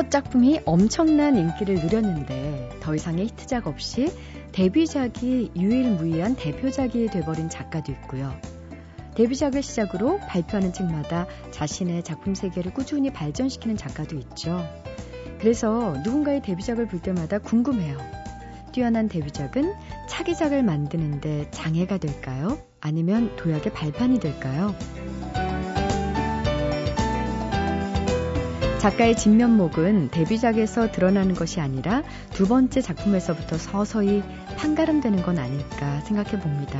첫 작품이 엄청난 인기를 누렸는데 더 이상의 히트작 없이 데뷔작이 유일무이한 대표작이 돼버린 작가도 있고요. 데뷔작을 시작으로 발표하는 책마다 자신의 작품 세계를 꾸준히 발전시키는 작가도 있죠. 그래서 누군가의 데뷔작을 볼 때마다 궁금해요. 뛰어난 데뷔작은 차기작을 만드는데 장애가 될까요? 아니면 도약의 발판이 될까요? 작가의 진면목은 데뷔작에서 드러나는 것이 아니라 두 번째 작품에서부터 서서히 판가름되는 건 아닐까 생각해 봅니다.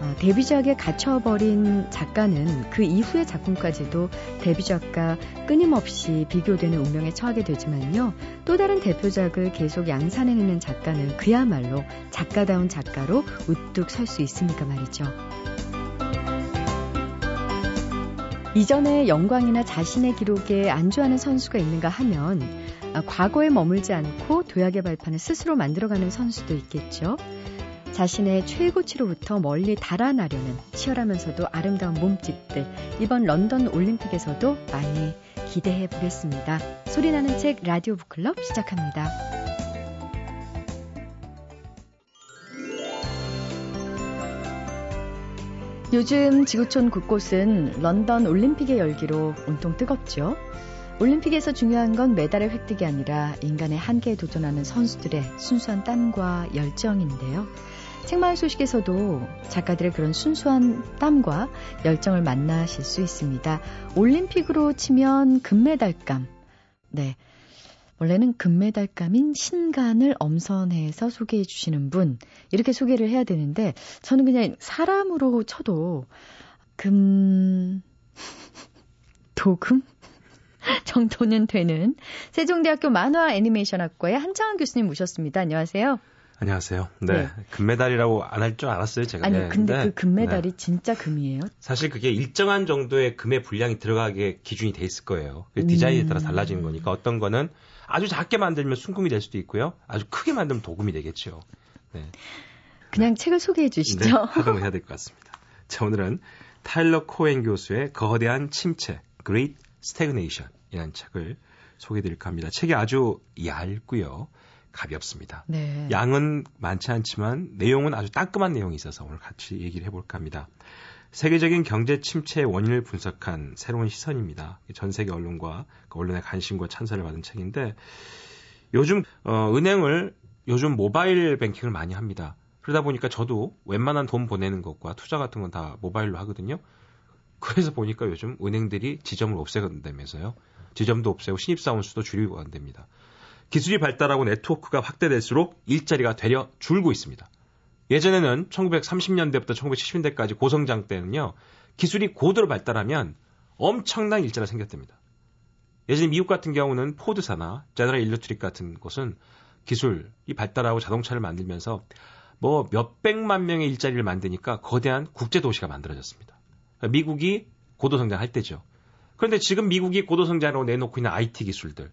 어, 데뷔작에 갇혀버린 작가는 그 이후의 작품까지도 데뷔작과 끊임없이 비교되는 운명에 처하게 되지만요. 또 다른 대표작을 계속 양산해내는 작가는 그야말로 작가다운 작가로 우뚝 설 수 있으니까 말이죠. 이전에 영광이나 자신의 기록에 안주하는 선수가 있는가 하면 아, 과거에 머물지 않고 도약의 발판을 스스로 만들어가는 선수도 있겠죠. 자신의 최고치로부터 멀리 달아나려는 치열하면서도 아름다운 몸짓들 이번 런던 올림픽에서도 많이 기대해 보겠습니다. 소리나는 책 라디오 북클럽 시작합니다. 요즘 지구촌 곳곳은 런던 올림픽의 열기로 온통 뜨겁죠. 올림픽에서 중요한 건 메달의 획득이 아니라 인간의 한계에 도전하는 선수들의 순수한 땀과 열정인데요. 책마을 소식에서도 작가들의 그런 순수한 땀과 열정을 만나실 수 있습니다. 올림픽으로 치면 금메달감. 네. 원래는 금메달감인 신간을 엄선해서 소개해 주시는 분, 이렇게 소개를 해야 되는데, 저는 그냥 사람으로 쳐도, 금, 도금? 정도는 되는 세종대학교 만화 애니메이션학과의 한창원 교수님 모셨습니다. 안녕하세요. 안녕하세요. 네. 네. 금메달이라고 안 할 줄 알았어요, 제가. 아니, 네. 근데, 근데 그 금메달이 네. 진짜 금이에요? 사실 그게 일정한 정도의 금의 분량이 들어가게 기준이 돼 있을 거예요. 디자인에 따라 달라지는 거니까 어떤 거는 아주 작게 만들면 순금이 될 수도 있고요. 아주 크게 만들면 도금이 되겠죠. 네. 그냥 책을 소개해 주시죠. 네, 활동을 해야 될 것 같습니다. 자, 오늘은 타일러 코엔 교수의 거대한 침체, Great Stagnation 이라는 책을 소개해 드릴까 합니다. 책이 아주 얇고요. 가볍습니다. 네. 양은 많지 않지만 내용은 아주 따끔한 내용이 있어서 오늘 같이 얘기를 해볼까 합니다. 세계적인 경제 침체의 원인을 분석한 새로운 시선입니다. 전 세계 언론과 그 언론의 관심과 찬사를 받은 책인데 요즘 어, 은행을 요즘 모바일 뱅킹을 많이 합니다. 그러다 보니까 저도 웬만한 돈 보내는 것과 투자 같은 건 다 모바일로 하거든요. 그래서 보니까 요즘 은행들이 지점을 없애간다면서요. 지점도 없애고 신입사원 수도 줄이고 간답니다. 기술이 발달하고 네트워크가 확대될수록 일자리가 되려 줄고 있습니다. 예전에는 1930년대부터 1970년대까지 고성장 때는요, 기술이 고도로 발달하면 엄청난 일자리가 생겼답니다. 예전에 미국 같은 경우는 포드사나 제너럴 일렉트릭 같은 곳은 기술이 발달하고 자동차를 만들면서 뭐 몇백만 명의 일자리를 만드니까 거대한 국제 도시가 만들어졌습니다. 미국이 고도 성장할 때죠. 그런데 지금 미국이 고도 성장으로 내놓고 있는 IT 기술들,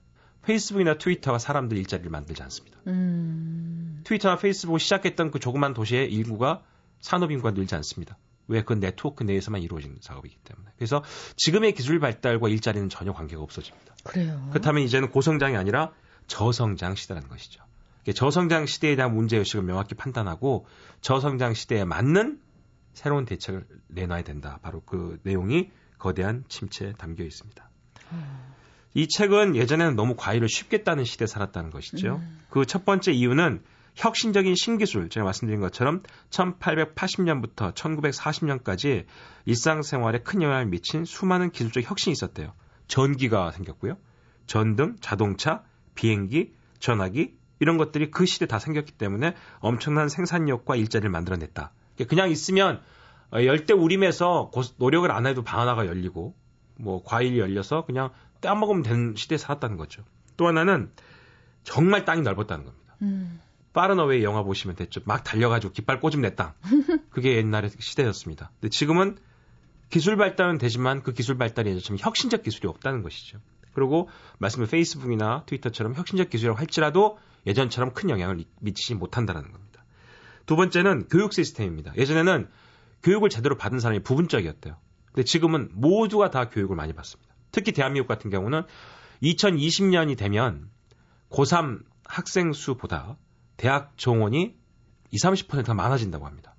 페이스북이나 트위터가 사람들 일자리를 만들지 않습니다. 음... 트위터나 페이스북을 시작했던 그 조그만 도시의 인구가 산업인구가 늘지 않습니다. 왜? 그 네트워크 내에서만 이루어지는 작업이기 때문에. 그래서 지금의 기술 발달과 일자리는 전혀 관계가 없어집니다. 그래요. 그렇다면 이제는 고성장이 아니라 저성장 시대라는 것이죠. 저성장 시대에 대한 문제의식을 명확히 판단하고 저성장 시대에 맞는 새로운 대책을 내놔야 된다. 바로 그 내용이 거대한 침체에 담겨 있습니다. 음... 이 책은 예전에는 너무 과일을 쉽게 따는 시대에 살았다는 것이죠. 음. 그첫 번째 이유는 혁신적인 신기술, 제가 말씀드린 것처럼 1880년부터 1940년까지 일상생활에 큰 영향을 미친 수많은 기술적 혁신이 있었대요. 전기가 생겼고요. 전등, 자동차, 비행기, 전화기 이런 것들이 그 시대에 다 생겼기 때문에 엄청난 생산력과 일자리를 만들어냈다. 그냥 있으면 열대 우림에서 노력을 안 해도 방 하나가 열리고 뭐 과일이 열려서 그냥 떼먹으면 되는 시대에 살았다는 거죠. 또 하나는 정말 땅이 넓었다는 겁니다. 음. 빠른 어웨이 영화 보시면 됐죠. 막 달려가지고 깃발 꽂으면 내 땅. 그게 옛날의 시대였습니다. 근데 지금은 기술 발달은 되지만 그 기술 발달이 예전처럼 혁신적 기술이 없다는 것이죠. 그리고 말씀을 페이스북이나 트위터처럼 혁신적 기술이라고 할지라도 예전처럼 큰 영향을 미치지 못한다는 겁니다. 두 번째는 교육 시스템입니다. 예전에는 교육을 제대로 받은 사람이 부분적이었대요. 근데 지금은 모두가 다 교육을 많이 받습니다. 특히 대한민국 같은 경우는 2020년이 되면 고3 학생 수보다 대학 정원이 20, 30%가 많아진다고 합니다.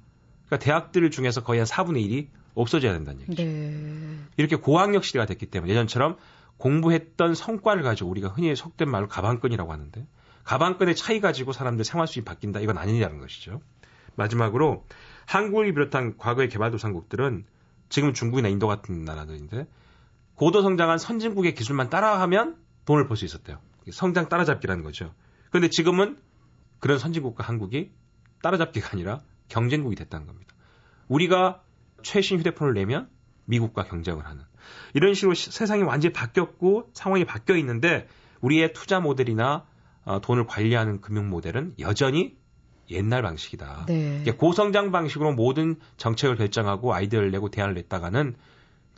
그러니까 대학들 중에서 거의 한 4분의 1이 없어져야 된다는 얘기죠. 네. 이렇게 고학력 시대가 됐기 때문에 예전처럼 공부했던 성과를 가지고 우리가 흔히 속된 말로 가방끈이라고 하는데 가방끈의 차이 가지고 사람들 생활 수준이 바뀐다 이건 아니냐는 것이죠. 마지막으로 한국을 비롯한 과거의 개발도상국들은 지금 중국이나 인도 같은 나라들인데 고도 성장한 선진국의 기술만 따라하면 돈을 벌 수 있었대요. 성장 따라잡기라는 거죠. 그런데 지금은 그런 선진국과 한국이 따라잡기가 아니라 경쟁국이 됐다는 겁니다. 우리가 최신 휴대폰을 내면 미국과 경쟁을 하는 이런 식으로 세상이 완전히 바뀌었고 상황이 바뀌어 있는데 우리의 투자 모델이나 어, 돈을 관리하는 금융 모델은 여전히 옛날 방식이다. 네. 고성장 방식으로 모든 정책을 결정하고 아이디어를 내고 대안을 냈다가는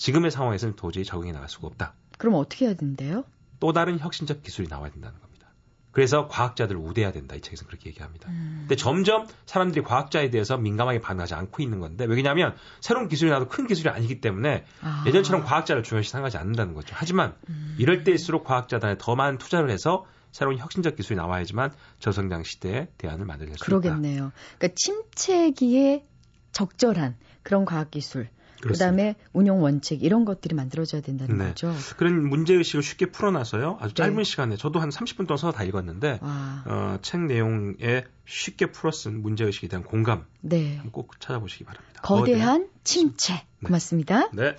지금의 상황에서는 도저히 적응해 나갈 수가 없다. 그럼 어떻게 해야 된대요? 또 다른 혁신적 기술이 나와야 된다는 겁니다. 그래서 과학자들을 우대해야 된다. 이 책에서는 그렇게 얘기합니다. 음. 근데 점점 사람들이 과학자에 대해서 민감하게 반응하지 않고 있는 건데 왜냐하면 새로운 기술이 나도 큰 기술이 아니기 때문에 아. 예전처럼 과학자를 중요시 생각하지 않는다는 거죠. 하지만 음. 이럴 때일수록 과학자단에 더 많은 투자를 해서 새로운 혁신적 기술이 나와야지만 저성장 시대에 대안을 만들어낼 수 있다. 그러겠네요. 그러니까 침체기에 적절한 그런 과학 기술 그다음에 운영 원칙 이런 것들이 만들어져야 된다는 네. 거죠. 그런 문제 의식을 쉽게 풀어놔서요. 아주 짧은 네. 시간에 저도 한 30분 동안 서서 다 읽었는데 어, 책 내용에 쉽게 풀어쓴 문제 의식에 대한 공감 네. 꼭 찾아보시기 바랍니다. 거대한 침체. 네. 고맙습니다. 네.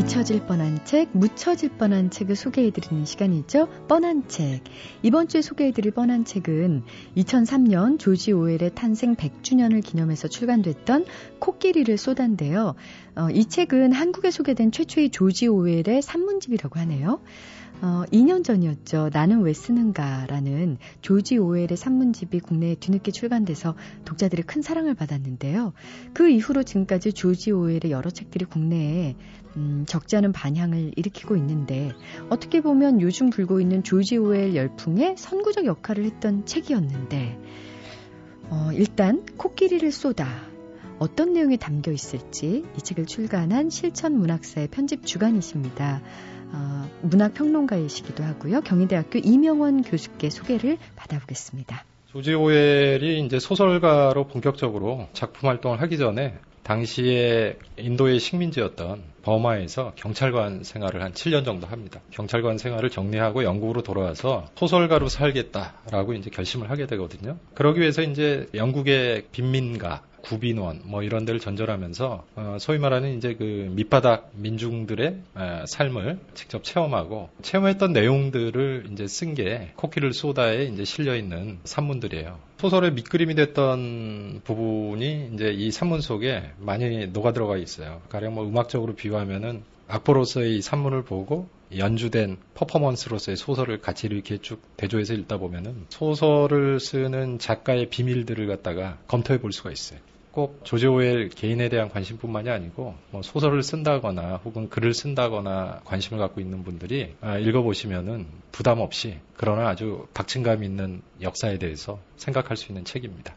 잊혀질 뻔한 책, 묻혀질 뻔한 책을 소개해드리는 시간이죠. 뻔한 책. 이번 주에 소개해드릴 뻔한 책은 2003년 조지 오웰의 탄생 100주년을 기념해서 출간됐던 코끼리를 쏟아인데요. 어, 이 책은 한국에 소개된 최초의 조지 오웰의 산문집이라고 하네요. 어, 2년 전이었죠. 나는 왜 쓰는가라는 조지 오웰의 산문집이 국내에 뒤늦게 출간돼서 독자들의 큰 사랑을 받았는데요. 그 이후로 지금까지 조지 오웰의 여러 책들이 국내에 음, 적지 않은 반향을 일으키고 있는데 어떻게 보면 요즘 불고 있는 조지 오웰 열풍의 선구적 역할을 했던 책이었는데 어, 일단 코끼리를 쏟아 어떤 내용이 담겨 있을지 이 책을 출간한 실천 문학사의 편집 주간이십니다. 어, 문학평론가이시기도 하고요. 경희대학교 이명원 교수께 소개를 받아보겠습니다. 조지 오웰이 이제 소설가로 본격적으로 작품 활동을 하기 전에 당시에 인도의 식민지였던 버마에서 경찰관 생활을 한 7년 정도 합니다. 경찰관 생활을 정리하고 영국으로 돌아와서 소설가로 살겠다라고 이제 결심을 하게 되거든요. 그러기 위해서 이제 영국의 빈민가 구빈원 뭐 이런 데를 전전하면서 어, 소위 말하는 이제 그 밑바닥 민중들의 에, 삶을 직접 체험하고 체험했던 내용들을 이제 쓴 게 코끼를 쏘다에 이제 실려 있는 산문들이에요. 소설의 밑그림이 됐던 부분이 이제 이 산문 속에 많이 녹아 들어가 있어요. 가령 뭐 음악적으로 비유하면은 악보로서의 산문을 보고 연주된 퍼포먼스로서의 소설을 같이 이렇게 쭉 대조해서 읽다 보면은 소설을 쓰는 작가의 비밀들을 갖다가 검토해 볼 수가 있어요. 꼭 조지 오웰 개인에 대한 관심뿐만이 아니고 뭐 소설을 쓴다거나 혹은 글을 쓴다거나 관심을 갖고 있는 분들이 아, 읽어보시면은 부담 없이 그러나 아주 박진감 있는 역사에 대해서 생각할 수 있는 책입니다.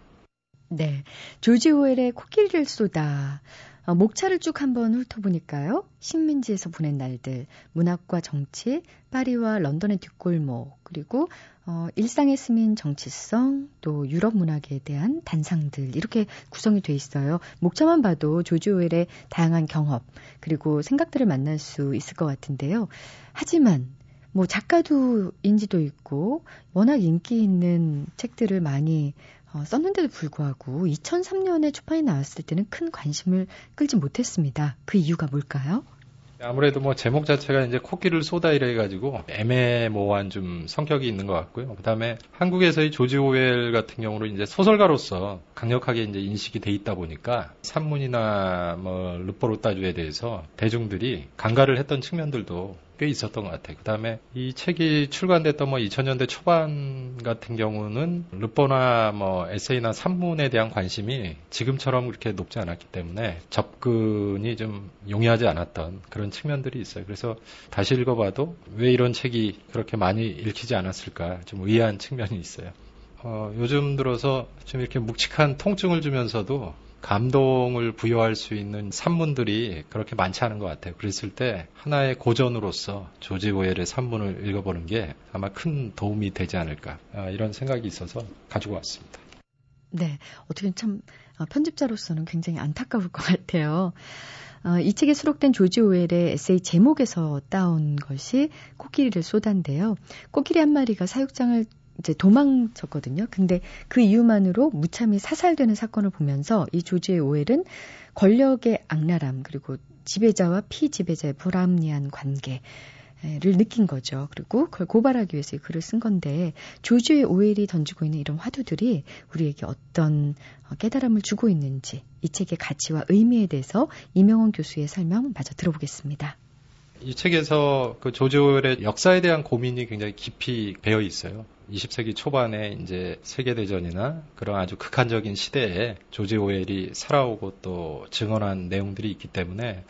네. 조지 오웰의 코끼리를 어, 목차를 쭉 한번 훑어보니까요. 식민지에서 보낸 날들, 문학과 정치, 파리와 런던의 뒷골목, 그리고 어, 일상에 스민 정치성, 또 유럽 문학에 대한 단상들 이렇게 구성이 돼 있어요. 목차만 봐도 조지 오웰의 다양한 경험 그리고 생각들을 만날 수 있을 것 같은데요. 하지만 뭐 작가도 인지도 있고 워낙 인기 있는 책들을 많이 어, 썼는데도 불구하고 2003년에 초판이 나왔을 때는 큰 관심을 끌지 못했습니다. 그 이유가 뭘까요? 아무래도 뭐 제목 자체가 이제 코끼를 쏟아 이래 가지고 애매모호한 좀 성격이 있는 것 같고요. 그다음에 한국에서의 조지 오웰 같은 경우로 이제 소설가로서 강력하게 이제 인식이 돼 있다 보니까 산문이나 뭐 르포르타주에 대해서 대중들이 강가를 했던 측면들도 꽤 있었던 것 같아요. 그 다음에 이 책이 출간됐던 뭐 2000년대 초반 같은 경우는 르포나 뭐 에세이나 산문에 대한 관심이 지금처럼 그렇게 높지 않았기 때문에 접근이 좀 용이하지 않았던 그런 측면들이 있어요. 그래서 다시 읽어봐도 왜 이런 책이 그렇게 많이 읽히지 않았을까 좀 의아한 측면이 있어요. 어, 요즘 들어서 좀 이렇게 묵직한 통증을 주면서도 감동을 부여할 수 있는 산문들이 그렇게 많지 않은 것 같아요. 그랬을 때 하나의 고전으로서 조지 오웰의 산문을 읽어보는 게 아마 큰 도움이 되지 않을까 아, 이런 생각이 있어서 가지고 왔습니다. 네, 어떻게 참 어, 편집자로서는 굉장히 안타까울 것 같아요. 어, 이 책에 수록된 조지 오웰의 에세이 제목에서 따온 것이 코끼리를 쏟아인데요. 코끼리 한 마리가 사육장을 이제 도망쳤거든요. 근데 그 이유만으로 무참히 사살되는 사건을 보면서 이 조지의 오웰은 권력의 악랄함 그리고 지배자와 피지배자의 불합리한 관계 를 느낀 거죠. 그리고 그걸 고발하기 위해서 이 글을 쓴 건데 조주의 오웰이 던지고 있는 이런 화두들이 우리에게 어떤 깨달음을 주고 있는지 이 책의 가치와 의미에 대해서 이명원 교수의 설명 마저 들어보겠습니다. 이 책에서 그 조지 오웰의 역사에 대한 고민이 굉장히 깊이 배어 있어요. 20세기 초반에 이제 세계대전이나 그런 아주 극한적인 시대에 조지 오웰이 살아오고 또 증언한 내용들이 있기 때문에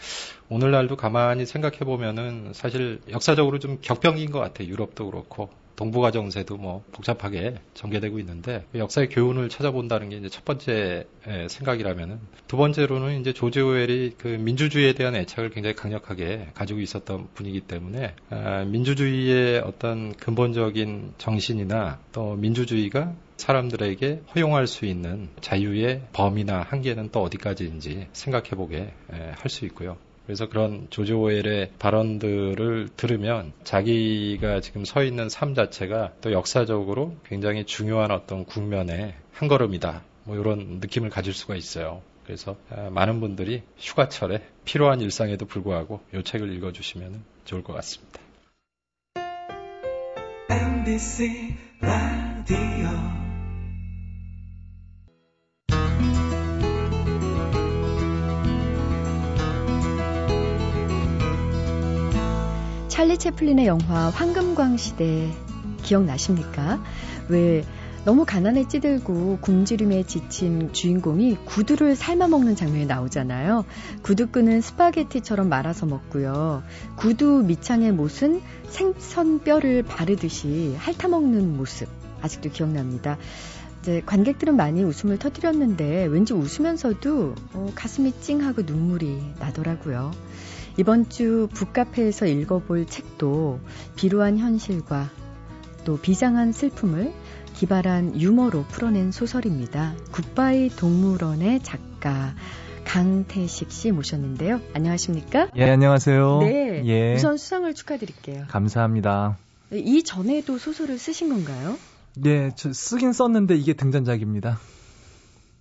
오늘날도 가만히 생각해 보면은 사실 역사적으로 좀 격변기인 것 같아요. 유럽도 그렇고 동북아 정세도 뭐 복잡하게 전개되고 있는데 그 역사의 교훈을 찾아본다는 게 이제 첫 번째 생각이라면은 두 번째로는 이제 조지 오웰이 그 민주주의에 대한 애착을 굉장히 강력하게 가지고 있었던 분이기 때문에 아, 민주주의의 어떤 근본적인 정신이나 또 민주주의가 사람들에게 허용할 수 있는 자유의 범위나 한계는 또 어디까지인지 생각해보게 할 수 있고요. 그래서 그런 조지 오웰의 발언들을 들으면 자기가 지금 서 있는 삶 자체가 또 역사적으로 굉장히 중요한 어떤 국면의 한 걸음이다. 뭐 이런 느낌을 가질 수가 있어요. 그래서 아, 많은 분들이 휴가철에 필요한 일상에도 불구하고 이 책을 읽어주시면 좋을 것 같습니다. MBC 라디오 찰리 채플린의 영화 황금광 시대 기억나십니까? 왜 너무 가난에 찌들고 굶주림에 지친 주인공이 구두를 삶아 먹는 장면이 나오잖아요. 구두끈은 스파게티처럼 말아서 먹고요. 구두 밑창의 못은 생선뼈를 바르듯이 핥아 먹는 모습 아직도 기억납니다. 이제 관객들은 많이 웃음을 터뜨렸는데 왠지 웃으면서도 어, 가슴이 찡하고 눈물이 나더라고요. 이번 주 북카페에서 읽어볼 책도 비루한 현실과 또 비장한 슬픔을 기발한 유머로 풀어낸 소설입니다. 굿바이 동물원의 작가 강태식 씨 모셨는데요. 안녕하십니까? 예, 안녕하세요. 네. 예. 우선 수상을 축하드릴게요. 감사합니다. 이 전에도 소설을 쓰신 건가요? 네, 저 쓰긴 썼는데 이게 등단작입니다.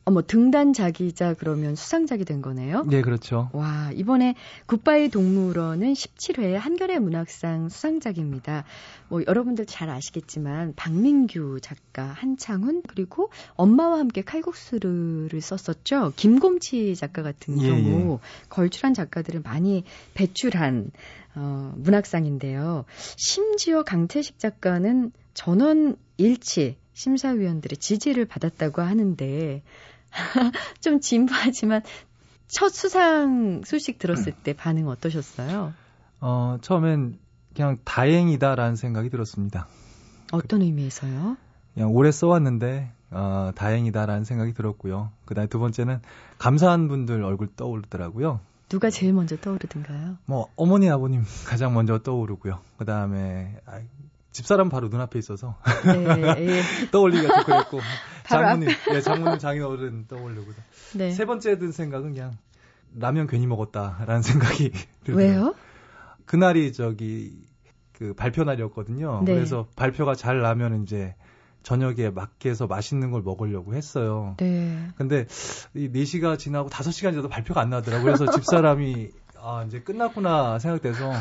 어머 등단작이자 그러면 수상작이 된 거네요. 네, 그렇죠. 와 이번에 굿바이 동물원은 17회 한겨레 문학상 수상작입니다. 뭐 여러분들 잘 아시겠지만 박민규 작가, 한창훈 그리고 엄마와 함께 칼국수를 썼었죠. 김곰치 작가 같은 예, 경우 예. 걸출한 작가들을 많이 배출한 어, 문학상인데요. 심지어 강태식 작가는 전원 일치 심사위원들의 지지를 받았다고 하는데 좀 진부하지만 첫 수상 소식 들었을 때 반응 어떠셨어요? 어, 처음엔 그냥 다행이다라는 생각이 들었습니다. 어떤 그, 의미에서요? 그냥 오래 써왔는데 어, 다행이다라는 생각이 들었고요. 그다음에 두 번째는 감사한 분들 얼굴 떠오르더라고요. 누가 제일 먼저 떠오르던가요? 뭐 어머니 아버님 가장 먼저 떠오르고요. 그다음에 집사람 바로 눈앞에 있어서 네, 예. 떠올리기가 좀 그랬고 장모님, 예, 장모님 장인 어른 떠올리고 네. 세 번째 든 생각은 그냥 라면 괜히 먹었다라는 생각이 들어요. 왜요? 그날이 저기 그 발표 날이었거든요. 네. 그래서 발표가 잘 나면 이제 저녁에 맞게해서 맛있는 걸 먹으려고 했어요. 네. 근데 이 4시가 지나고 5시간 지나도 발표가 안 나더라고요. 그래서 집사람이 아, 이제 끝났구나 생각돼서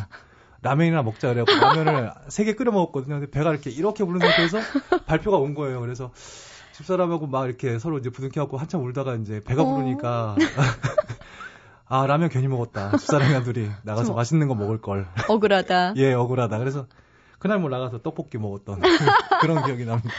라면이나 먹자 그래갖고 라면을 세 개 끓여 먹었거든요. 근데 배가 이렇게 이렇게 부른 상태에서 발표가 온 거예요. 그래서 집사람하고 막 이렇게 서로 이제 부둥켜갖고 한참 울다가 이제 배가 어. 부르니까 아 라면 괜히 먹었다. 집사람이랑 둘이 나가서 맛있는 거 먹을 걸. 억울하다. 예, 억울하다. 그래서 그날 뭐 나가서 떡볶이 먹었던 그런 기억이 납니다.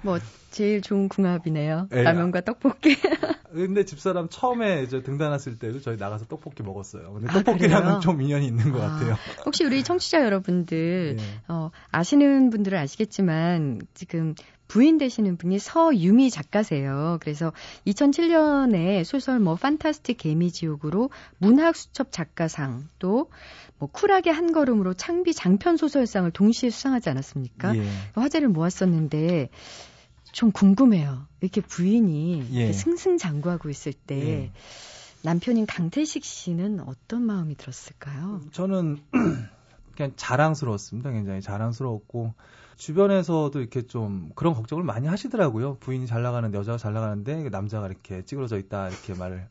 뭐 제일 좋은 궁합이네요. 예. 라면과 떡볶이. 근데 집사람 처음에 저 등단 왔을 때도 저희 나가서 떡볶이 먹었어요. 근데 아, 떡볶이랑은 아, 좀 인연이 있는 것 아, 같아요. 혹시 우리 청취자 여러분들 예. 어, 아시는 분들은 아시겠지만 지금 부인 되시는 분이 서유미 작가세요. 그래서 2007년에 소설 뭐 판타스틱 개미지옥으로 문학수첩 작가상 또 뭐 쿨하게 한 걸음으로 창비 장편 소설상을 동시에 수상하지 않았습니까? 예. 화제를 모았었는데 좀 궁금해요. 이렇게 부인이 예. 이렇게 승승장구하고 있을 때 예. 남편인 강태식 씨는 어떤 마음이 들었을까요? 저는 그냥 자랑스러웠습니다. 굉장히 자랑스러웠고 주변에서도 이렇게 좀 그런 걱정을 많이 하시더라고요. 부인이 잘 나가는 여자가 잘 나가는데 남자가 이렇게 찌그러져 있다 이렇게 말을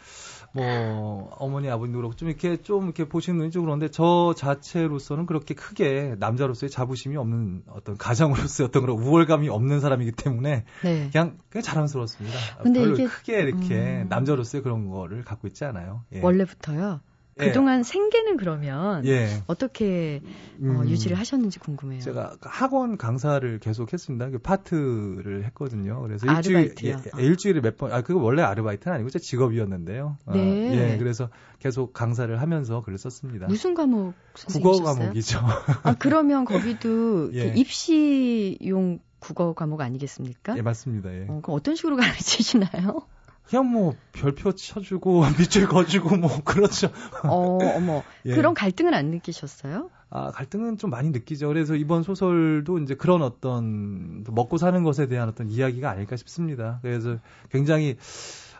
뭐 어머니 아버님도 그렇고 좀 이렇게 좀 이렇게 보시는 눈이 좀 그런데 저 자체로서는 그렇게 크게 남자로서의 자부심이 없는 어떤 가장으로서의 어떤 그런 우월감이 없는 사람이기 때문에 네. 그냥 그냥 자랑스러웠습니다. 근데 별로 이게 크게 이렇게 음... 남자로서의 그런 거를 갖고 있지 않아요. 예. 원래부터요. 예. 그동안 생계는 그러면 예. 어떻게 어, 음, 유지를 하셨는지 궁금해요. 제가 학원 강사를 계속 했습니다. 그 파트를 했거든요. 그래서 일주일, 예, 예, 일주일에 몇 번, 아, 그거 원래 아르바이트는 아니고 제 직업이었는데요. 어, 네. 어, 예, 그래서 계속 강사를 하면서 글을 썼습니다. 무슨 과목 국어 과목이죠. 아, 그러면 거기도 예. 그 입시용 국어 과목 아니겠습니까? 예, 맞습니다. 예. 어, 그럼 어떤 식으로 가르치시나요? 그냥 뭐 별표 쳐주고 밑줄 그어주고 뭐 그렇죠. 어, 어머. 예. 그런 갈등은 안 느끼셨어요? 아, 갈등은 좀 많이 느끼죠. 그래서 이번 소설도 이제 그런 어떤 먹고 사는 것에 대한 어떤 이야기가 아닐까 싶습니다. 그래서 굉장히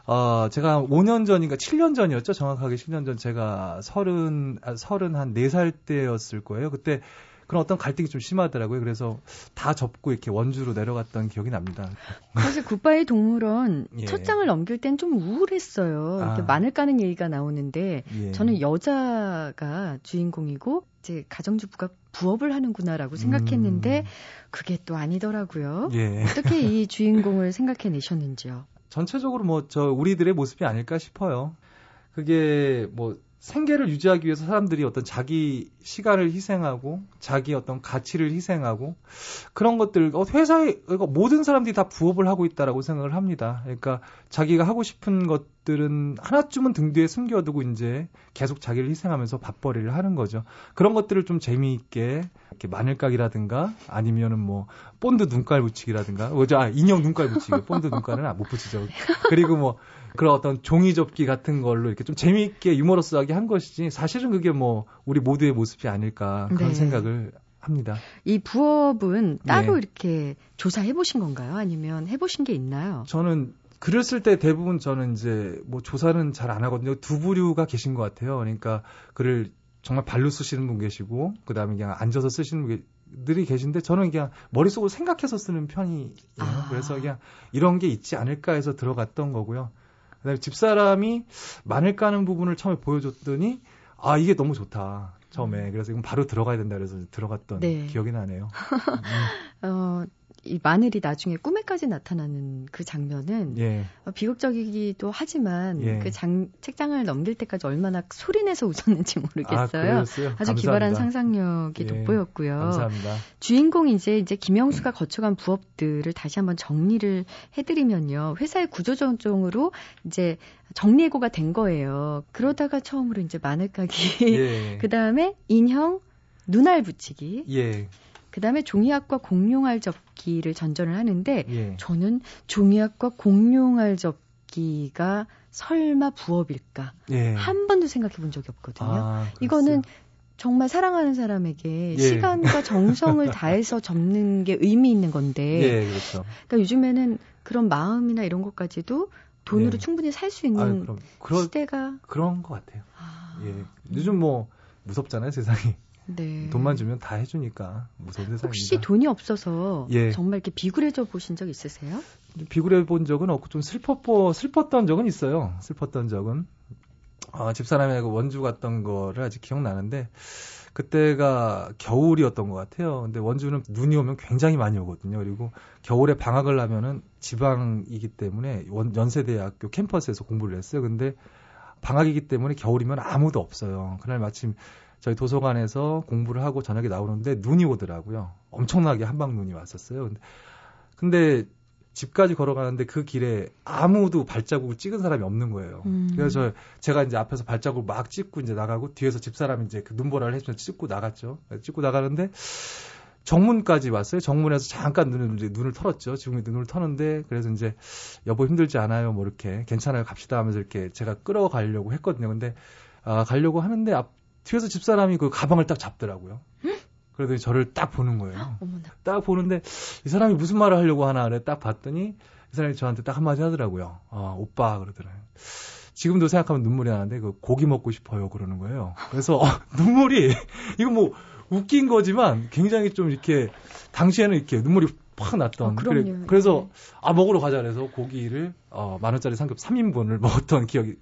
어, 제가 5년 전인가 7년 전이었죠. 정확하게 10년 전 제가 30, 아, 34살 때였을 거예요. 그때 그런 어떤 갈등이 좀 심하더라고요. 그래서 다 접고 이렇게 원주로 내려갔던 기억이 납니다. 사실 굿바이 동물원 예. 첫 장을 넘길 땐 좀 우울했어요. 이렇게 아. 마늘 까는 얘기가 나오는데 예. 저는 여자가 주인공이고 이제 가정주부가 부업을 하는구나라고 생각했는데 음. 그게 또 아니더라고요. 예. 어떻게 이 주인공을 생각해내셨는지요? 전체적으로 뭐 저 우리들의 모습이 아닐까 싶어요. 그게 뭐 생계를 유지하기 위해서 사람들이 어떤 자기 시간을 희생하고 자기 어떤 가치를 희생하고 그런 것들 어, 회사에 그러니까 모든 사람들이 다 부업을 하고 있다라고 생각을 합니다. 그러니까 자기가 하고 싶은 것들은 하나쯤은 등 뒤에 숨겨두고 이제 계속 자기를 희생하면서 밥벌이를 하는 거죠. 그런 것들을 좀 재미있게 이렇게 마늘까기라든가 아니면은 뭐 본드 눈깔 붙이기라든가 뭐죠? 아 인형 눈깔 붙이기 본드 눈깔은 아, 못 붙이죠. 그리고 뭐 그런 어떤 종이 접기 같은 걸로 이렇게 좀 재미있게 유머러스하게 한 것이지 사실은 그게 뭐 우리 모두의 모습이 아닐까 그런 네. 생각을 합니다. 이 부업은 따로 네. 이렇게 조사해 보신 건가요? 아니면 해 보신 게 있나요? 저는 글을 쓸 때 대부분 저는 이제 뭐 조사는 잘 안 하거든요. 두 부류가 계신 것 같아요. 그러니까 글을 정말 발로 쓰시는 분 계시고 그다음에 그냥 앉아서 쓰시는 분 들이 계신데 저는 그냥 머릿속으로 생각해서 쓰는 편이에요. 아. 그래서 그냥 이런 게 있지 않을까 해서 들어갔던 거고요. 그다음에 집사람이 마늘 까는 부분을 처음에 보여줬더니 아 이게 너무 좋다 처음에 음. 그래서 이건 바로 들어가야 된다 그래서 들어갔던 네. 기억이 나네요. 음. 어, 이 마늘이 나중에 꿈에까지 나타나는 그 장면은 예. 어, 비극적이기도 하지만 예. 그 장, 책장을 넘길 때까지 얼마나 소리내서 웃었는지 모르겠어요. 아, 주. 기발한 상상력이 예. 돋보였고요. 감사합니다. 주인공이 이제 이제 김영수가 거쳐간 부업들을 다시 한번 정리를 해드리면요. 회사의 구조조정으로 이제 정리해고가 된 거예요. 그러다가 처음으로 이제 마늘까기, 예. 그 다음에 인형 눈알 붙이기. 예. 그다음에 종이학과 공룡알 접기를 전전을 하는데 예. 저는 종이학과 공룡알 접기가 설마 부업일까 예. 한 번도 생각해 본 적이 없거든요. 아, 이거는 정말 사랑하는 사람에게 예. 시간과 정성을 다해서 접는 게 의미 있는 건데. 예, 그렇죠. 그러니까 요즘에는 그런 마음이나 이런 것까지도 돈으로 예. 충분히 살 수 있는 아유, 그럼, 그러, 시대가 그런 것 같아요. 아, 예. 요즘 뭐 무섭잖아요, 세상이. 네. 돈만 주면 다 해주니까 무서운 세상입니다. 혹시 돈이 없어서 예. 정말 이렇게 비굴해져 보신 적 있으세요? 비굴해 본 적은 없고 좀 슬펐고 슬펐던 적은 있어요. 슬펐던 적은 아, 집사람하고 원주 갔던 거를 아직 기억나는데 그때가 겨울이었던 것 같아요. 근데 원주는 눈이 오면 굉장히 많이 오거든요. 그리고 겨울에 방학을 하면은 지방이기 때문에 원, 연세대학교 캠퍼스에서 공부를 했어요. 근데 방학이기 때문에 겨울이면 아무도 없어요. 그날 마침 저희 도서관에서 공부를 하고 저녁에 나오는데 눈이 오더라고요. 엄청나게 한방 눈이 왔었어요. 근데, 근데 집까지 걸어가는데 그 길에 아무도 발자국을 찍은 사람이 없는 거예요. 음. 그래서 제가 이제 앞에서 발자국을 막 찍고 이제 나가고 뒤에서 집사람이 이제 그 눈보라를 해주면서 찍고 나갔죠. 찍고 나가는데 정문까지 왔어요. 정문에서 잠깐 눈을 눈을 털었죠. 지금 눈을 터는데 그래서 이제 여보 힘들지 않아요. 뭐 이렇게 괜찮아요. 갑시다 하면서 이렇게 제가 끌어가려고 했거든요. 근데 아 가려고 하는데 앞 뒤에서 집사람이 그 가방을 딱 잡더라고요. 그러더니 저를 딱 보는 거예요. 어머나. 딱 보는데 이 사람이 무슨 말을 하려고 하나 그래 딱 봤더니 이 사람이 저한테 딱 한마디 하더라고요. 아, 오빠 그러더라고요. 지금도 생각하면 눈물이 나는데 그 고기 먹고 싶어요 그러는 거예요. 그래서 어, 눈물이 이거 뭐 웃긴 거지만 굉장히 좀 이렇게 당시에는 이렇게 눈물이 팍 났던. 아, 그래, 그래서 아 먹으러 가자 그래서 고기를 어, 만 원짜리 삼겹 3인분을 먹었던 기억이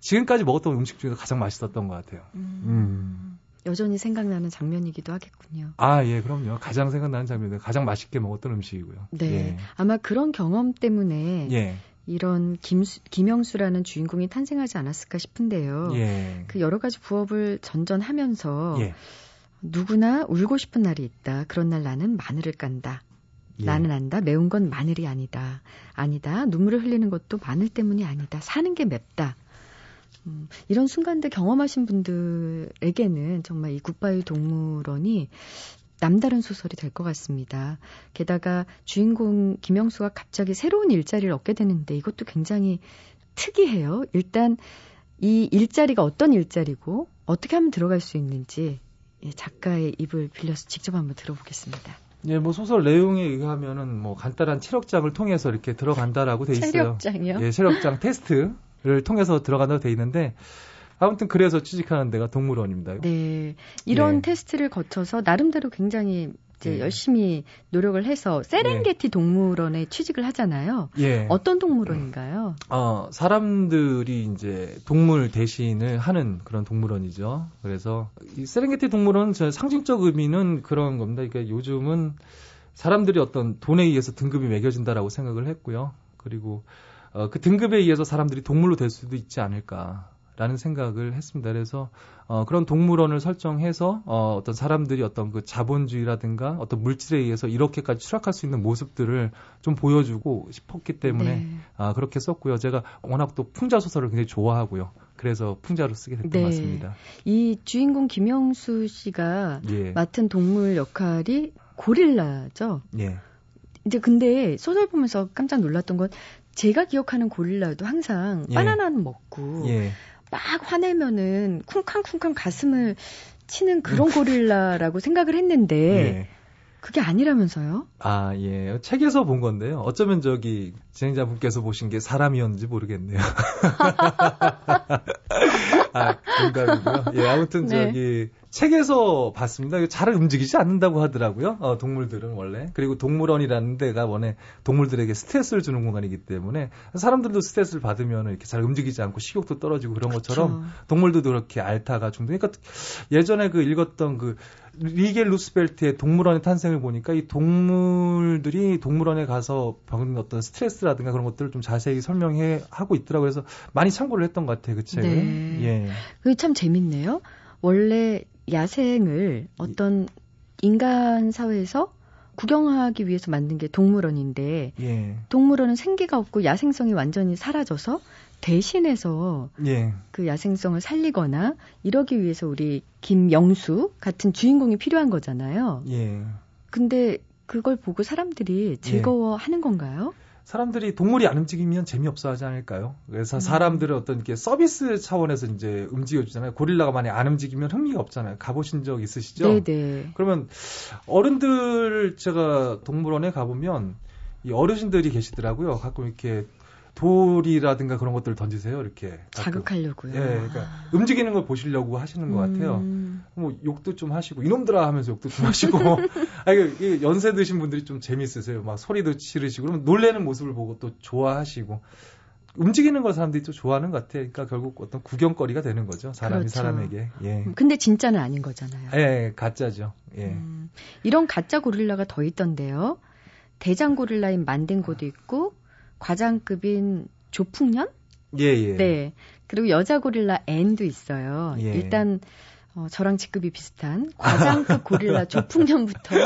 지금까지 먹었던 음식 중에서 가장 맛있었던 것 같아요. 음. 음. 여전히 생각나는 장면이기도 하겠군요. 아, 예, 그럼요. 가장 생각나는 장면은 가장 맛있게 먹었던 음식이고요. 네. 예. 아마 그런 경험 때문에 예. 이런 김수, 김영수라는 주인공이 탄생하지 않았을까 싶은데요. 예. 그 여러 가지 부업을 전전하면서 예. 누구나 울고 싶은 날이 있다. 그런 날 나는 마늘을 깐다. 예. 나는 안다. 매운 건 마늘이 아니다. 아니다. 눈물을 흘리는 것도 마늘 때문이 아니다. 사는 게 맵다. 음, 이런 순간들 경험하신 분들에게는 정말 이 굿바이 동물원이 남다른 소설이 될 것 같습니다. 게다가 주인공 김영수가 갑자기 새로운 일자리를 얻게 되는데 이것도 굉장히 특이해요. 일단 이 일자리가 어떤 일자리고 어떻게 하면 들어갈 수 있는지 작가의 입을 빌려서 직접 한번 들어보겠습니다. 예, 뭐 소설 내용에 의하면은 뭐 간단한 체력장을 통해서 이렇게 들어간다라고 돼 있어요. 체력장이요? 예, 체력장 테스트를 통해서 들어간다고 돼 있는데 아무튼 그래서 취직하는 데가 동물원입니다. 네. 이런 예. 테스트를 거쳐서 나름대로 굉장히 이제 예. 열심히 노력을 해서 세렝게티 예. 동물원에 취직을 하잖아요. 예. 어떤 동물원인가요? 어, 사람들이 이제 동물 대신을 하는 그런 동물원이죠. 그래서 이 세렝게티 동물원 은 상징적 의미는 그런 겁니다. 그러니까 요즘은 사람들이 어떤 돈에 의해서 등급이 매겨진다라고 생각을 했고요. 그리고 어, 그 등급에 의해서 사람들이 동물로 될 수도 있지 않을까. 라는 생각을 했습니다. 그래서 어, 그런 동물원을 설정해서 어, 어떤 사람들이 어떤 그 자본주의라든가 어떤 물질에 의해서 이렇게까지 추락할 수 있는 모습들을 좀 보여주고 싶었기 때문에 네. 아, 그렇게 썼고요. 제가 워낙 또 풍자 소설을 굉장히 좋아하고요. 그래서 풍자로 쓰게 됐던 네. 것 같습니다. 이 주인공 김영수 씨가 예. 맡은 동물 역할이 고릴라죠. 예. 이제 근데 소설 보면서 깜짝 놀랐던 건 제가 기억하는 고릴라도 항상 예. 바나나는 먹고 예. 막 화내면은 쿵쾅쿵쾅 가슴을 치는 그런 고릴라라고 생각을 했는데 예. 그게 아니라면서요? 아, 예. 책에서 본 건데요. 어쩌면 저기 진행자분께서 보신 게 사람이었는지 모르겠네요. 아, 농담이고요. 예, 아무튼 네. 저기 책에서 봤습니다. 잘 움직이지 않는다고 하더라고요. 어, 동물들은 원래. 그리고 동물원이라는 데가 원래 동물들에게 스트레스를 주는 공간이기 때문에 사람들도 스트레스를 받으면 이렇게 잘 움직이지 않고 식욕도 떨어지고 그런 그렇죠. 것처럼 동물도 그렇게 앓다가 중독. 그러니까 예전에 그 읽었던 그 리겔 루스벨트의 동물원의 탄생을 보니까 이 동물들이 동물원에 가서 겪는 어떤 스트레스라든가 그런 것들을 좀 자세히 설명해 하고 있더라고요. 그래서 많이 참고를 했던 것 같아요. 그 책을. 네. 예. 그게 참 재밌네요. 원래 야생을 어떤 인간 사회에서 구경하기 위해서 만든 게 동물원인데 예. 동물원은 생기가 없고 야생성이 완전히 사라져서 대신해서 예. 그 야생성을 살리거나 이러기 위해서 우리 김영수 같은 주인공이 필요한 거잖아요. 예. 근데 그걸 보고 사람들이 예. 즐거워하는 건가요? 사람들이 동물이 안 움직이면 재미없어 하지 않을까요? 그래서 음. 사람들은 어떤 이렇게 서비스 차원에서 이제 움직여주잖아요. 고릴라가 만약 안 움직이면 흥미가 없잖아요. 가보신 적 있으시죠? 네네. 그러면 어른들 제가 동물원에 가보면 이 어르신들이 계시더라고요. 가끔 이렇게 돌이라든가 그런 것들을 던지세요. 이렇게 자극하려고요. 예, 그러니까 아. 움직이는 걸 보시려고 하시는 것 같아요. 음. 뭐 욕도 좀 하시고 이놈들아 하면서 욕도 좀 하시고 아 이게 연세 드신 분들이 좀 재밌으세요. 막 소리도 지르시고 그러면 놀래는 모습을 보고 또 좋아하시고 움직이는 걸 사람들이 또 좋아하는 것 같아요. 그러니까 결국 어떤 구경거리가 되는 거죠. 사람이 그렇죠. 사람에게. 예. 음, 근데 진짜는 아닌 거잖아요. 예, 가짜죠. 예. 음, 이런 가짜 고릴라가 더 있던데요. 대장 고릴라인 만댕고도 있고 과장급인 조풍년? 예, 예. 네. 그리고 여자 고릴라 앤도 있어요. 예. 일단 어, 저랑 직급이 비슷한 과장급 고릴라 조풍년부터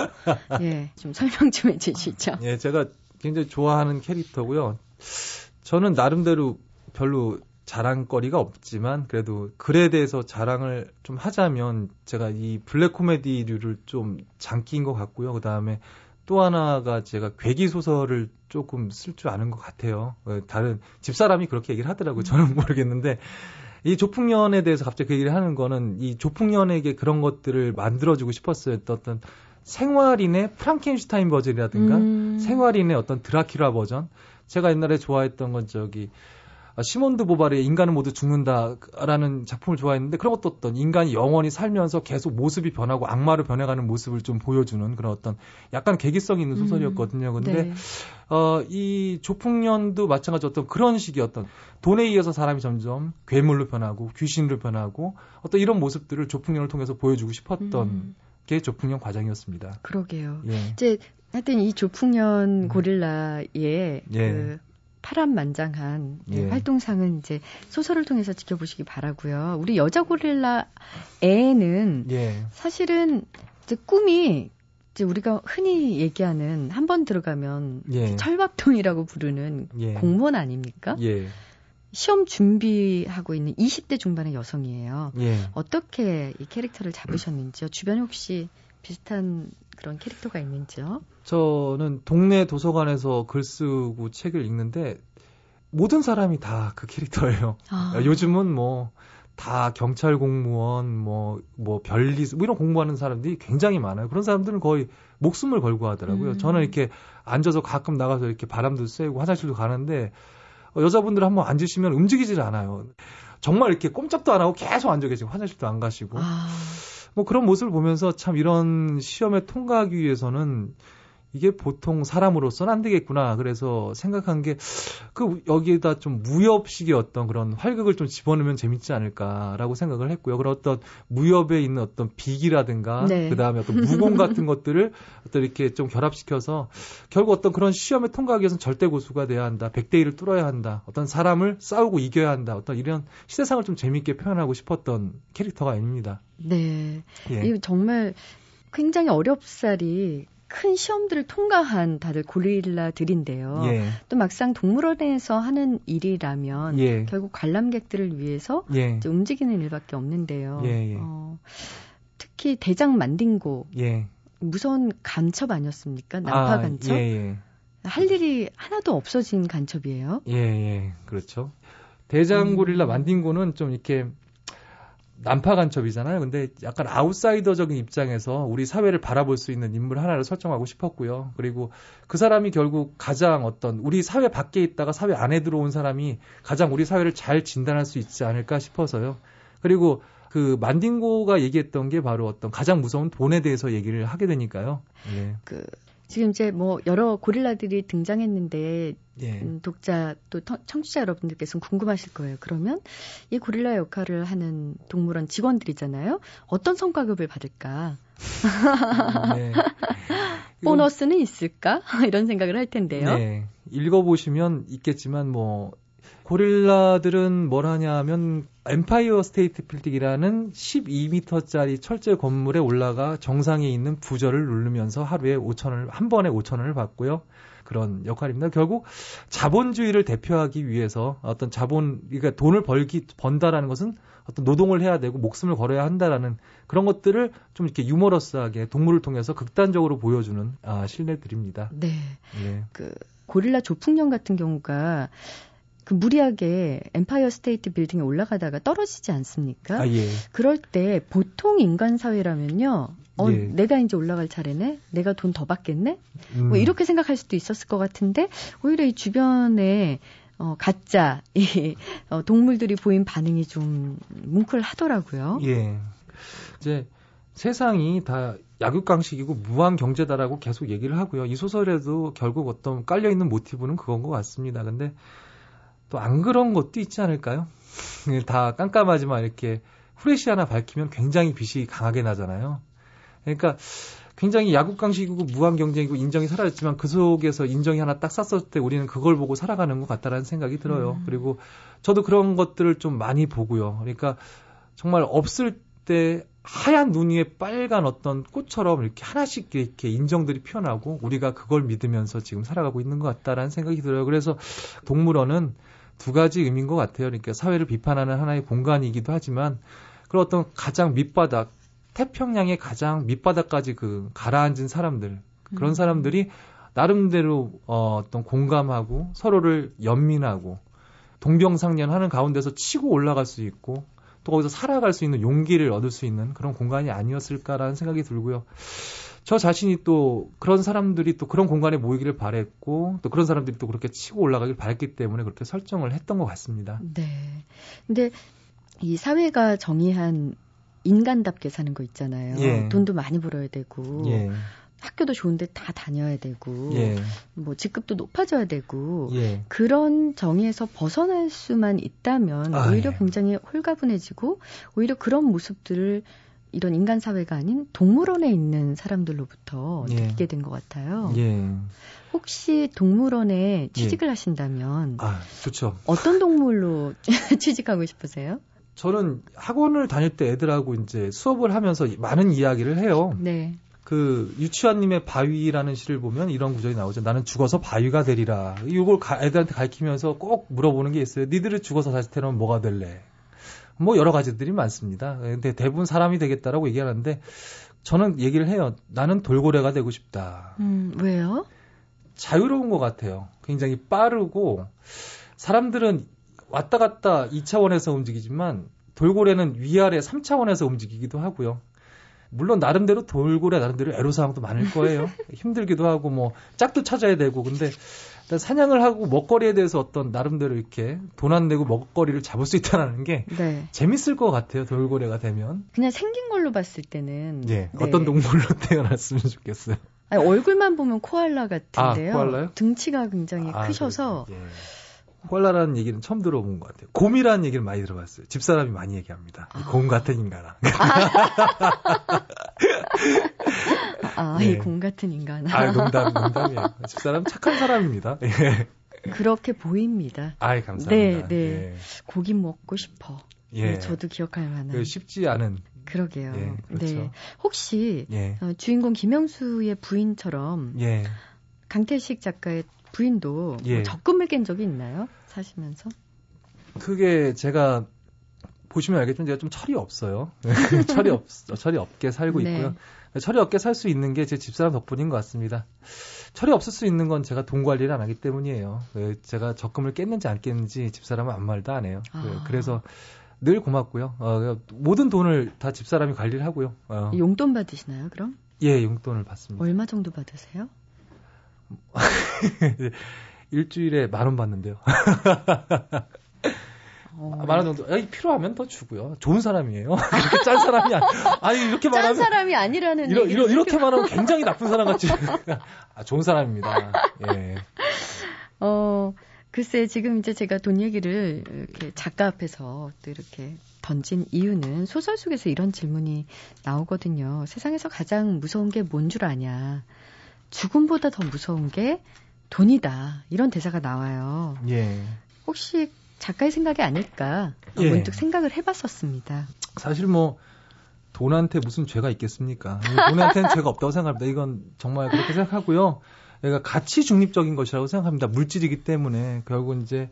예, 좀 설명 좀 해주시죠. 예, 제가 굉장히 좋아하는 캐릭터고요. 저는 나름대로 별로 자랑거리가 없지만 그래도 글에 대해서 자랑을 좀 하자면 제가 이 블랙 코미디류를 좀 장기인 것 같고요. 그 다음에 또 하나가 제가 괴기 소설을 조금 쓸 줄 아는 것 같아요. 어, 다른 집사람이 그렇게 얘기를 하더라고요. 저는 모르겠는데 이 조풍년에 대해서 갑자기 그 얘기를 하는 거는 이 조풍년에게 그런 것들을 만들어주고 싶었어요. 어떤 생활인의 프랑켄슈타인 버전이라든가 음. 생활인의 어떤 드라큘라 버전. 제가 옛날에 좋아했던 건 저기 아, 시몬드 보바르의 인간은 모두 죽는다라는 작품을 좋아했는데 그런 것도 어떤 인간이 영원히 살면서 계속 모습이 변하고 악마로 변해가는 모습을 좀 보여주는 그런 어떤 약간 계기성 있는 소설이었거든요. 음, 근데 네. 어, 이 조풍년도 마찬가지 어떤 그런 식의 어떤 돈에 의해서 사람이 점점 괴물로 변하고 귀신으로 변하고 어떤 이런 모습들을 조풍년을 통해서 보여주고 싶었던 음. 게 조풍년 과정이었습니다. 그러게요. 예. 이제 하여튼 이 조풍년 음. 고릴라의 예. 그 파란만장한 예. 활동상은 이제 소설을 통해서 지켜보시기 바라고요. 우리 여자 고릴라 애는 예. 사실은 이제 꿈이 이제 우리가 흔히 얘기하는 한 번 들어가면 예. 철밥통이라고 부르는 예. 공무원 아닙니까? 예. 시험 준비하고 있는 20대 중반의 여성이에요. 예. 어떻게 이 캐릭터를 잡으셨는지요? 주변에 혹시 비슷한 그런 캐릭터가 있는지요? 저는 동네 도서관에서 글 쓰고 책을 읽는데 모든 사람이 다 그 캐릭터예요. 아. 요즘은 뭐 다 경찰 공무원, 뭐, 뭐, 별리스, 뭐 이런 공부하는 사람들이 굉장히 많아요. 그런 사람들은 거의 목숨을 걸고 하더라고요. 음. 저는 이렇게 앉아서 가끔 나가서 이렇게 바람도 쐬고 화장실도 가는데, 어, 여자분들 한번 앉으시면 움직이질 않아요. 정말 이렇게 꼼짝도 안 하고 계속 앉아 계시고 화장실도 안 가시고. 아. 뭐 그런 모습을 보면서 참 이런 시험에 통과하기 위해서는 이게 보통 사람으로서는 안 되겠구나. 그래서 생각한 게 그 여기에다 좀 무협식의 어떤 그런 활극을 좀 집어넣으면 재밌지 않을까라고 생각을 했고요. 그런 어떤 무협에 있는 어떤 비기라든가 네. 그 다음에 어떤 무공 같은 것들을 어떤 이렇게 좀 결합시켜서 결국 어떤 그런 시험에 통과하기 위해서는 절대 고수가 돼야 한다. 백대1을 뚫어야 한다. 어떤 사람을 싸우고 이겨야 한다. 어떤 이런 시대상을 좀 재밌게 표현하고 싶었던 캐릭터가 아닙니다. 네. 예. 이 정말 굉장히 어렵사리 큰 시험들을 통과한 다들 고릴라들인데요. 예. 또 막상 동물원에서 하는 일이라면 예. 결국 관람객들을 위해서 예. 움직이는 일밖에 없는데요. 예, 예. 어, 특히 대장 만딩고 예. 무서운 간첩 아니었습니까? 난파 아, 간첩. 할 일이 하나도 없어진 간첩이에요. 예, 예, 그렇죠. 대장 고릴라 음. 만딩고는 좀 이렇게 난파 간첩이잖아요. 근데 약간 아웃사이더적인 입장에서 우리 사회를 바라볼 수 있는 인물 하나를 설정하고 싶었고요. 그리고 그 사람이 결국 가장 어떤 우리 사회 밖에 있다가 사회 안에 들어온 사람이 가장 우리 사회를 잘 진단할 수 있지 않을까 싶어서요. 그리고 그 만딩고가 얘기했던 게 바로 어떤 가장 무서운 돈에 대해서 얘기를 하게 되니까요. 네. 그 지금 이제 뭐 여러 고릴라들이 등장했는데 예. 음, 독자 또 청취자 여러분들께서는 궁금하실 거예요. 그러면 이 고릴라 역할을 하는 동물원 직원들이잖아요. 어떤 성과급을 받을까? 네. 보너스는 있을까? 이런 생각을 할 텐데요. 네. 읽어보시면 있겠지만 뭐 고릴라들은 뭘 하냐면 엠파이어 스테이트 빌딩이라는 12m짜리 철제 건물에 올라가 정상에 있는 부저를 누르면서 하루에 5천을 한 번에 5천원을 받고요. 그런 역할입니다. 결국 자본주의를 대표하기 위해서 어떤 자본 그러니까 돈을 벌기 번다라는 것은 어떤 노동을 해야 되고 목숨을 걸어야 한다라는 그런 것들을 좀 이렇게 유머러스하게 동물을 통해서 극단적으로 보여주는 아, 실례들입니다. 네. 네. 그 고릴라 조풍년 같은 경우가 그 무리하게 엠파이어 스테이트 빌딩에 올라가다가 떨어지지 않습니까? 아, 예. 그럴 때 보통 인간 사회라면요. 어, 예. 내가 이제 올라갈 차례네? 내가 돈 더 받겠네? 뭐 음. 뭐 이렇게 생각할 수도 있었을 것 같은데, 오히려 이 주변에 어, 가짜, 이, 어, 동물들이 보인 반응이 좀 뭉클하더라고요. 예. 이제 세상이 다 약육강식이고 무한 경제다라고 계속 얘기를 하고요. 이 소설에도 결국 어떤 깔려 있는 모티브는 그건 것 같습니다. 근데 또 안 그런 것도 있지 않을까요? 다 깜깜하지만 이렇게 후레쉬 하나 밝히면 굉장히 빛이 강하게 나잖아요. 그러니까 굉장히 야국강식이고 무한 경쟁이고 인정이 사라졌지만 그 속에서 인정이 하나 딱 쌌을 때 우리는 그걸 보고 살아가는 것 같다라는 생각이 들어요. 음. 그리고 저도 그런 것들을 좀 많이 보고요. 그러니까 정말 없을 때 하얀 눈 위에 빨간 어떤 꽃처럼 이렇게 하나씩 이렇게 인정들이 피어나고 우리가 그걸 믿으면서 지금 살아가고 있는 것 같다라는 생각이 들어요. 그래서 동물원은 두 가지 의미인 것 같아요. 그러니까 사회를 비판하는 하나의 공간이기도 하지만 그런 어떤 가장 밑바닥 태평양의 가장 밑바닥까지 그 가라앉은 사람들 그런 음. 사람들이 나름대로 어, 어떤 공감하고 서로를 연민하고 동병상련하는 가운데서 치고 올라갈 수 있고 또 거기서 살아갈 수 있는 용기를 얻을 수 있는 그런 공간이 아니었을까라는 생각이 들고요. 저 자신이 또 그런 사람들이 또 그런 공간에 모이기를 바랬고 또 그런 사람들이 또 그렇게 치고 올라가길 바랬기 때문에 그렇게 설정을 했던 것 같습니다. 네. 근데 이 사회가 정의한 인간답게 사는 거 있잖아요. 예. 돈도 많이 벌어야 되고 예. 학교도 좋은데 다 다녀야 되고 예. 뭐 직급도 높아져야 되고 예. 그런 정의에서 벗어날 수만 있다면 아, 오히려 예. 굉장히 홀가분해지고 오히려 그런 모습들을 이런 인간 사회가 아닌 동물원에 있는 사람들로부터 예. 느끼게 된 것 같아요. 예. 혹시 동물원에 취직을 하신다면 아, 좋죠. 어떤 동물로 취직하고 싶으세요? 저는 학원을 다닐 때 애들하고 이제 수업을 하면서 많은 이야기를 해요. 네. 그 유치원님의 바위라는 시를 보면 이런 구절이 나오죠. 나는 죽어서 바위가 되리라. 이걸 애들한테 가르치면서 꼭 물어보는 게 있어요. 니들을 죽어서 다시 태어나면 뭐가 될래? 뭐 여러 가지들이 많습니다. 근데 대부분 사람이 되겠다라고 얘기하는데 저는 얘기를 해요. 나는 돌고래가 되고 싶다. 음, 왜요? 자유로운 것 같아요. 굉장히 빠르고 사람들은 왔다 갔다 2차원에서 움직이지만 돌고래는 위아래 3차원에서 움직이기도 하고요. 물론 나름대로 돌고래 나름대로 애로사항도 많을 거예요. 힘들기도 하고 뭐 짝도 찾아야 되고 근데 사냥을 하고 먹거리에 대해서 어떤 나름대로 이렇게 돈 안 내고 먹거리를 잡을 수 있다는 게 네. 재밌을 것 같아요. 돌고래가 되면. 그냥 생긴 걸로 봤을 때는 예, 네. 어떤 동물로 태어났으면 좋겠어요. 아니, 얼굴만 보면 코알라 같은데요. 아, 코알라요? 등치가 굉장히 아, 크셔서 예. 콜라라는 얘기는 처음 들어본 것 같아요. 곰이라는 얘기를 많이 들어봤어요. 집사람이 많이 얘기합니다. 아. 곰 같은 인간아. 아, 네. 이곰 같은 인간아. 아, 농담, 농담이에요. 집사람 착한 사람입니다. 예. 그렇게 보입니다. 아이, 감사합니다. 네, 네. 예. 고기 먹고 싶어. 예. 네, 저도 기억할 만한. 그 쉽지 않은. 그러게요. 예, 그렇죠. 네. 혹시 예. 어, 주인공 김영수의 부인처럼 예. 강태식 작가의 부인도 뭐 예. 적금을 깬 적이 있나요? 사시면서? 그게 제가 보시면 알겠지만 제가 좀 철이 없어요. 철이 없 철이 없게 살고 네. 있고요. 철이 없게 살 수 있는 게 제 집사람 덕분인 것 같습니다. 철이 없을 수 있는 건 제가 돈 관리를 안 하기 때문이에요. 그 제가 적금을 깼는지 안 깼는지 집사람은 아무 말도 안 해요. 그 아. 그래서 늘 고맙고요. 어, 모든 돈을 다 집사람이 관리를 하고요. 어. 용돈 받으시나요, 그럼? 예, 용돈을 받습니다. 얼마 정도 받으세요? 일주일에 만 원 받는데요. 어... 만원 정도. 필요하면 더 주고요. 좋은 사람이에요. 그렇게 짠 사람이 아니. 아니 이렇게 말하면 짠 사람이 아니라는 이러, 이러, 이렇게 말하면 굉장히 나쁜 사람 같지. 아, 좋은 사람입니다. 예. 어 글쎄 지금 이제 제가 돈 얘기를 이렇게 작가 앞에서 또 이렇게 던진 이유는 소설 속에서 이런 질문이 나오거든요. 세상에서 가장 무서운 게 뭔 줄 아냐. 죽음보다 더 무서운 게 돈이다. 이런 대사가 나와요. 예. 혹시 작가의 생각이 아닐까 예. 문득 생각을 해봤었습니다. 사실 뭐 돈한테 무슨 죄가 있겠습니까? 돈한테는 죄가 없다고 생각합니다. 이건 정말 그렇게 생각하고요. 얘가 가치 중립적인 것이라고 생각합니다. 물질이기 때문에 결국 이제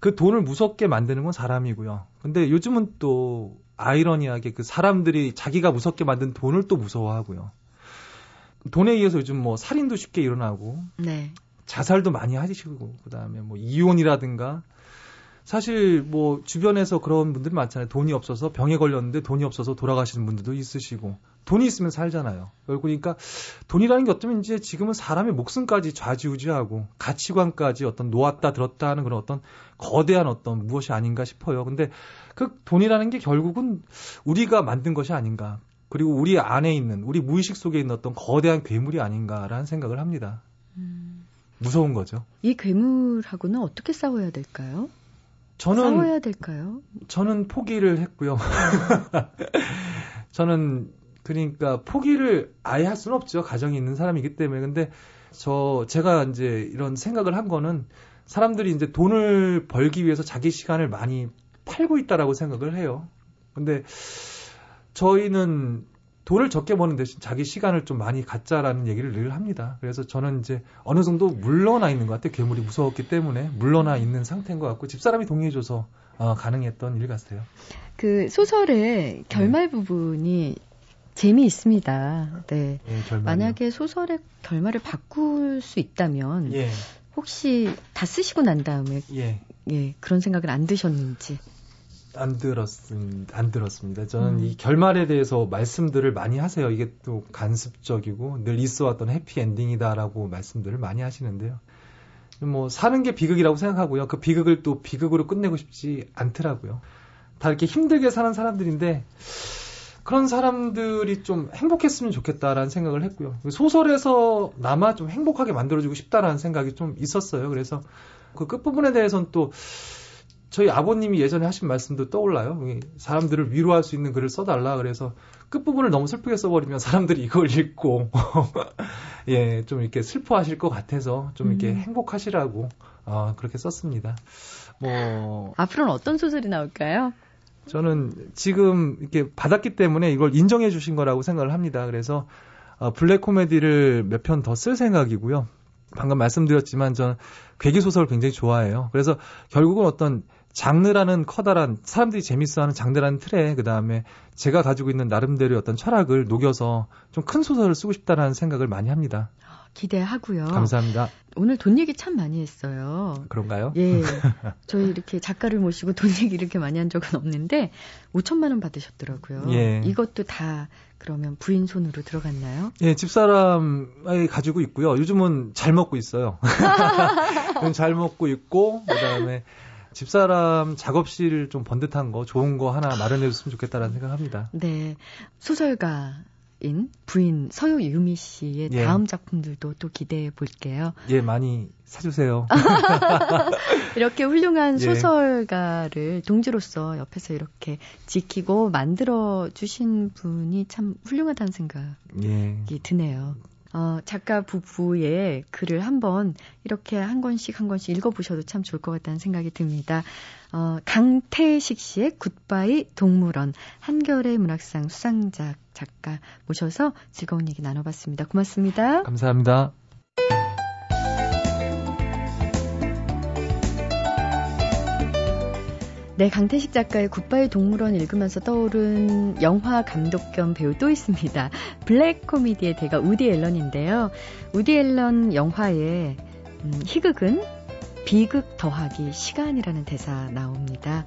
그 돈을 무섭게 만드는 건 사람이고요. 근데 요즘은 또 아이러니하게 그 사람들이 자기가 무섭게 만든 돈을 또 무서워하고요. 돈에 의해서 요즘 뭐 살인도 쉽게 일어나고 네. 자살도 많이 하시고 그다음에 뭐 이혼이라든가 사실 뭐 주변에서 그런 분들이 많잖아요. 돈이 없어서 병에 걸렸는데 돈이 없어서 돌아가시는 분들도 있으시고 돈이 있으면 살잖아요. 그러니까 돈이라는 게 어쩌면 이제 지금은 사람의 목숨까지 좌지우지하고 가치관까지 어떤 놓았다 들었다 하는 그런 어떤 거대한 어떤 무엇이 아닌가 싶어요. 근데 그 돈이라는 게 결국은 우리가 만든 것이 아닌가. 그리고 우리 안에 있는 우리 무의식 속에 있는 어떤 거대한 괴물이 아닌가라는 생각을 합니다. 음. 무서운 거죠. 이 괴물하고는 어떻게 싸워야 될까요? 저는 싸워야 될까요? 저는 포기를 했고요. 저는 그러니까 포기를 아예 할 수는 없죠. 가정이 있는 사람이기 때문에. 근데 저 제가 이제 이런 생각을 한 거는 사람들이 이제 돈을 벌기 위해서 자기 시간을 많이 팔고 있다라고 생각을 해요. 근데 저희는 돈을 적게 버는 대신 자기 시간을 좀 많이 갖자라는 얘기를 늘 합니다. 그래서 저는 이제 어느 정도 물러나 있는 것 같아요. 괴물이 무서웠기 때문에 물러나 있는 상태인 것 같고 집사람이 동의해줘서 어, 가능했던 일 같아요. 그 소설의 결말 네. 부분이 재미있습니다. 네. 예, 만약에 소설의 결말을 바꿀 수 있다면 예. 혹시 다 쓰시고 난 다음에 예. 예 그런 생각은 안 드셨는지 안 들었습니다. 안 들었습니다. 저는 음. 이 결말에 대해서 말씀들을 많이 하세요. 이게 또 간습적이고 늘 있어왔던 해피 엔딩이다라고 말씀들을 많이 하시는데요. 뭐 사는 게 비극이라고 생각하고요. 그 비극을 또 비극으로 끝내고 싶지 않더라고요. 다 이렇게 힘들게 사는 사람들인데 그런 사람들이 좀 행복했으면 좋겠다라는 생각을 했고요. 소설에서 나마 좀 행복하게 만들어주고 싶다라는 생각이 좀 있었어요. 그래서 그 끝부분에 대해서는 또 저희 아버님이 예전에 하신 말씀도 떠올라요. 사람들을 위로할 수 있는 글을 써달라. 그래서 끝부분을 너무 슬프게 써버리면 사람들이 이걸 읽고, 예, 좀 이렇게 슬퍼하실 것 같아서 좀 이렇게 음. 행복하시라고, 어, 그렇게 썼습니다. 뭐. 앞으로는 어떤 소설이 나올까요? 저는 지금 이렇게 받았기 때문에 이걸 인정해 주신 거라고 생각을 합니다. 그래서, 어, 블랙 코미디를 몇 편 더 쓸 생각이고요. 방금 말씀드렸지만 저는 괴기 소설을 굉장히 좋아해요. 그래서 결국은 어떤 장르라는 커다란 사람들이 재밌어하는 장르라는 틀에 그 다음에 제가 가지고 있는 나름대로의 어떤 철학을 녹여서 좀 큰 소설을 쓰고 싶다라는 생각을 많이 합니다. 기대하고요. 감사합니다. 오늘 돈 얘기 참 많이 했어요. 그런가요? 예. 저희 이렇게 작가를 모시고 돈 얘기 이렇게 많이 한 적은 없는데 5천만 원 받으셨더라고요. 예. 이것도 다 그러면 부인 손으로 들어갔나요? 예, 집사람이 가지고 있고요. 요즘은 잘 먹고 있어요. 잘 먹고 있고 그다음에 집사람 작업실 좀 번듯한 거, 좋은 거 하나 마련해 줬으면 좋겠다라는 생각합니다. 네. 소설가 인 부인 서유 유미 씨의 예. 다음 작품들도 또 기대해 볼게요. 예, 많이 사주세요. 이렇게 훌륭한 예. 소설가를 동지로서 옆에서 이렇게 지키고 만들어 주신 분이 참 훌륭하다는 생각이 예. 드네요. 어, 작가 부부의 글을 한번 이렇게 한 권씩 한 권씩 읽어보셔도 참 좋을 것 같다는 생각이 듭니다. 어, 강태식 씨의 굿바이 동물원 한겨레 문학상 수상작 작가 모셔서 즐거운 얘기 나눠봤습니다. 고맙습니다. 감사합니다. 네, 강태식 작가의 굿바이 동물원 읽으면서 떠오른 영화 감독 겸 배우 또 있습니다. 블랙 코미디의 대가 우디 앨런인데요. 우디 앨런 영화에 음, 희극은 비극 더하기 시간이라는 대사 나옵니다.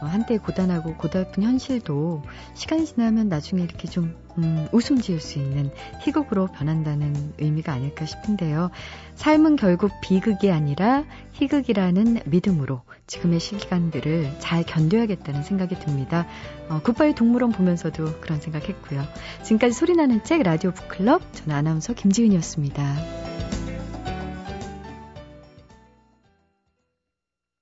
어, 한때 고단하고 고달픈 현실도 시간이 지나면 나중에 이렇게 좀 음, 웃음 지을 수 있는 희극으로 변한다는 의미가 아닐까 싶은데요. 삶은 결국 비극이 아니라 희극이라는 믿음으로 지금의 시간들을 잘 견뎌야겠다는 생각이 듭니다. 어, 굿바이 동물원 보면서도 그런 생각했고요. 지금까지 소리나는 책 라디오 북클럽 저는 아나운서 김지은이었습니다.